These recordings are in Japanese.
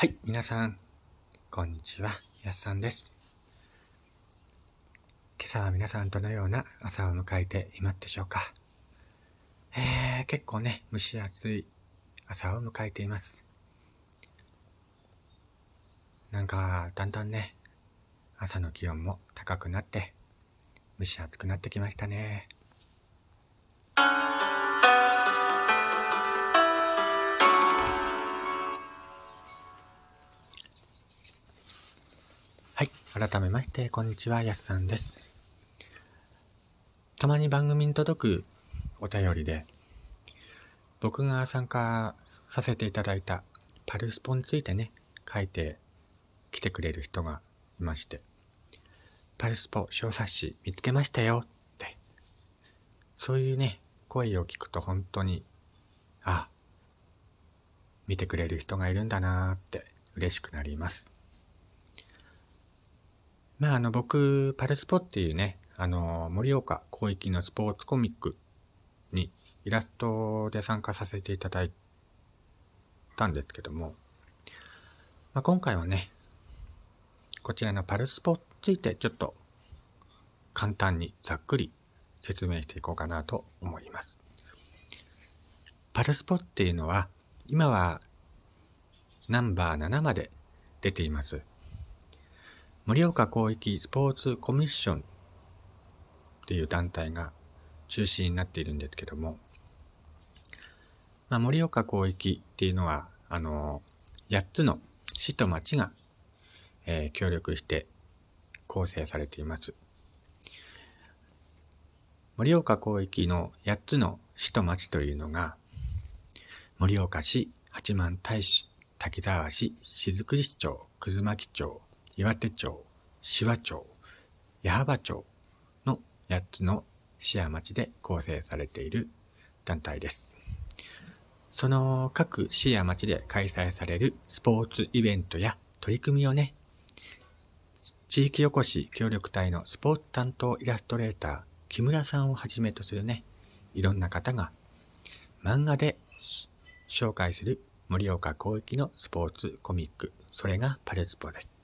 はい、皆さん、こんにちは。やすさんです。今朝は皆さんどのような朝を迎えていますでしょうか？えー、結構ね、蒸し暑い朝を迎えています。なんか、だんだんね、朝の気温も高くなって、蒸し暑くなってきましたね。改めまして、こんにちは、やすさんです。たまに番組に届くお便りで、僕が参加させていただいたパルスポについてね、書いて来てくれる人がいまして、パルスポ小冊子見つけましたよって、そういうね、声を聞くと本当に、あ、見てくれる人がいるんだなーって嬉しくなります。まあ、あの、僕、パルスポっていうね、あの、盛岡広域のスポーツコミックにイラストで参加させていただいたんですけども、まあ、今回はね、こちらのパルスポについてちょっと簡単にざっくり説明していこうかなと思います。パルスポっていうのは、今はナンバー7まで出ています。盛岡広域スポーツコミッションっていう団体が中心になっているんですけども、まあ、盛岡広域っていうのは、あの、8つの市と町が、えー、協力して構成されています。盛岡広域の8つの市と町というのが、盛岡市、八幡平市、滝沢市、雫石町、葛巻町、岩手町、紫波町、矢巾町の8つの市や町で構成されている団体です。その各市や町で開催されるスポーツイベントや取り組みをね、地域おこし協力隊のスポーツ担当イラストレーター、木村さんをはじめとするね、いろんな方が漫画で紹介する盛岡広域のスポーツコミック、それがパレスポです。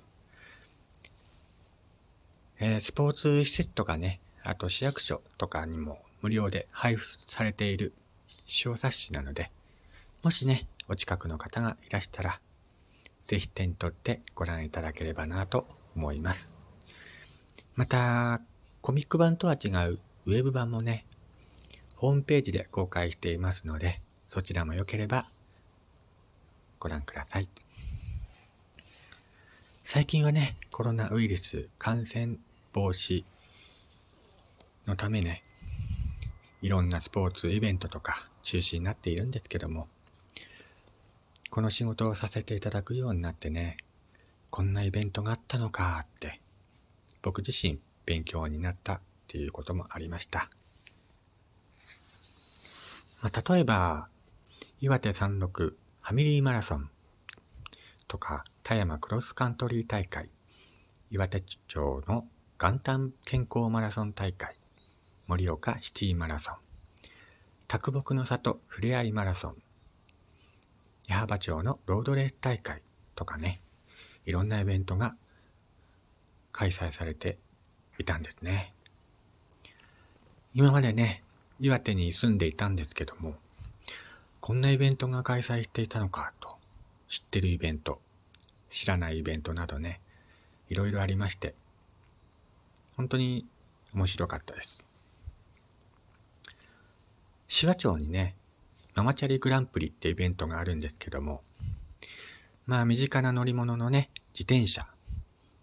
えー、スポーツ施設とかね、あと市役所とかにも無料で配布されている小冊子なので、もしね、お近くの方がいらしたら、ぜひ手に取ってご覧いただければなと思います。また、コミック版とは違うウェブ版もね、ホームページで公開していますので、そちらも良ければご覧ください。最近はね、コロナウイルス感染防止のためね、いろんなスポーツイベントとか中止になっているんですけども、この仕事をさせていただくようになってね、こんなイベントがあったのかって、僕自身勉強になったっていうこともありました。まあ、例えば、岩手36ファミリーマラソンとか、田山クロスカントリー大会、岩手町の元旦健康マラソン大会、盛岡シティマラソン、卓木の里ふれあいマラソン、矢巾町のロードレース大会とかね、いろんなイベントが開催されていたんですね。今までね、岩手に住んでいたんですけども、こんなイベントが開催していたのかと知ってるイベント、知らないイベントなどね、いろいろありまして、本当に面白かったです。紫波町にね、ママチャリグランプリってイベントがあるんですけども、まあ身近な乗り物のね、自転車、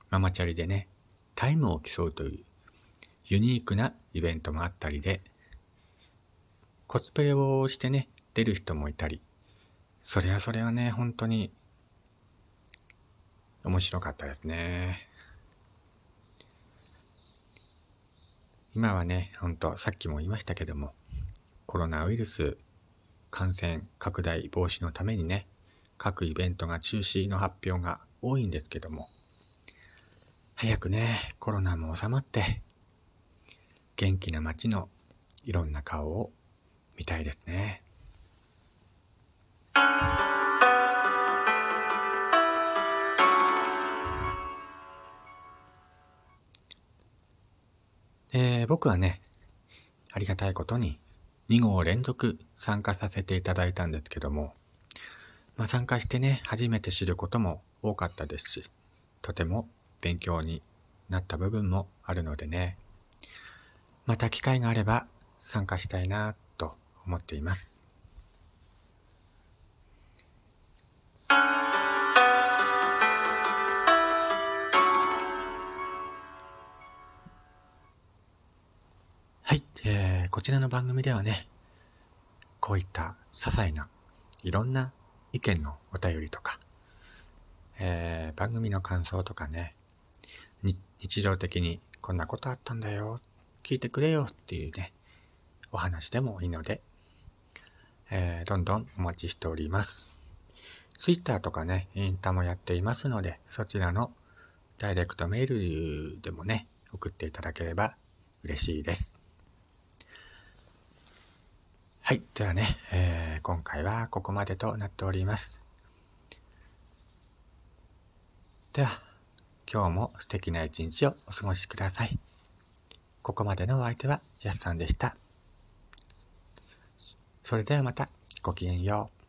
ママチャリでね、タイムを競うというユニークなイベントもあったりで、コスプレをしてね、出る人もいたり、それはそれはね、本当に面白かったですね。今はね、ほんとさっきも言いましたけども、コロナウイルス感染拡大防止のためにね、各イベントが中止の発表が多いんですけども、早くね、コロナも収まって、元気な街のいろんな顔を見たいですね。えー僕はね、ありがたいことに2号連続参加させていただいたんですけども、まあ、参加してね、初めて知ることも多かったですし、とても勉強になった部分もあるのでね、また機会があれば参加したいなと思っています。こちらの番組ではね、こういった些細ないろんな意見のお便りとか、えー、番組の感想とかね、日常的にこんなことあったんだよ、聞いてくれよっていうね、お話でもいいので、えー、どんどんお待ちしております。Twitter とかね、インタもやっていますので、そちらのダイレクトメールでもね、送っていただければ嬉しいです。はい。ではね、えー、今回はここまでとなっております。では、今日も素敵な一日をお過ごしください。ここまでのお相手は、やすさんでした。それではまた、ごきげんよう。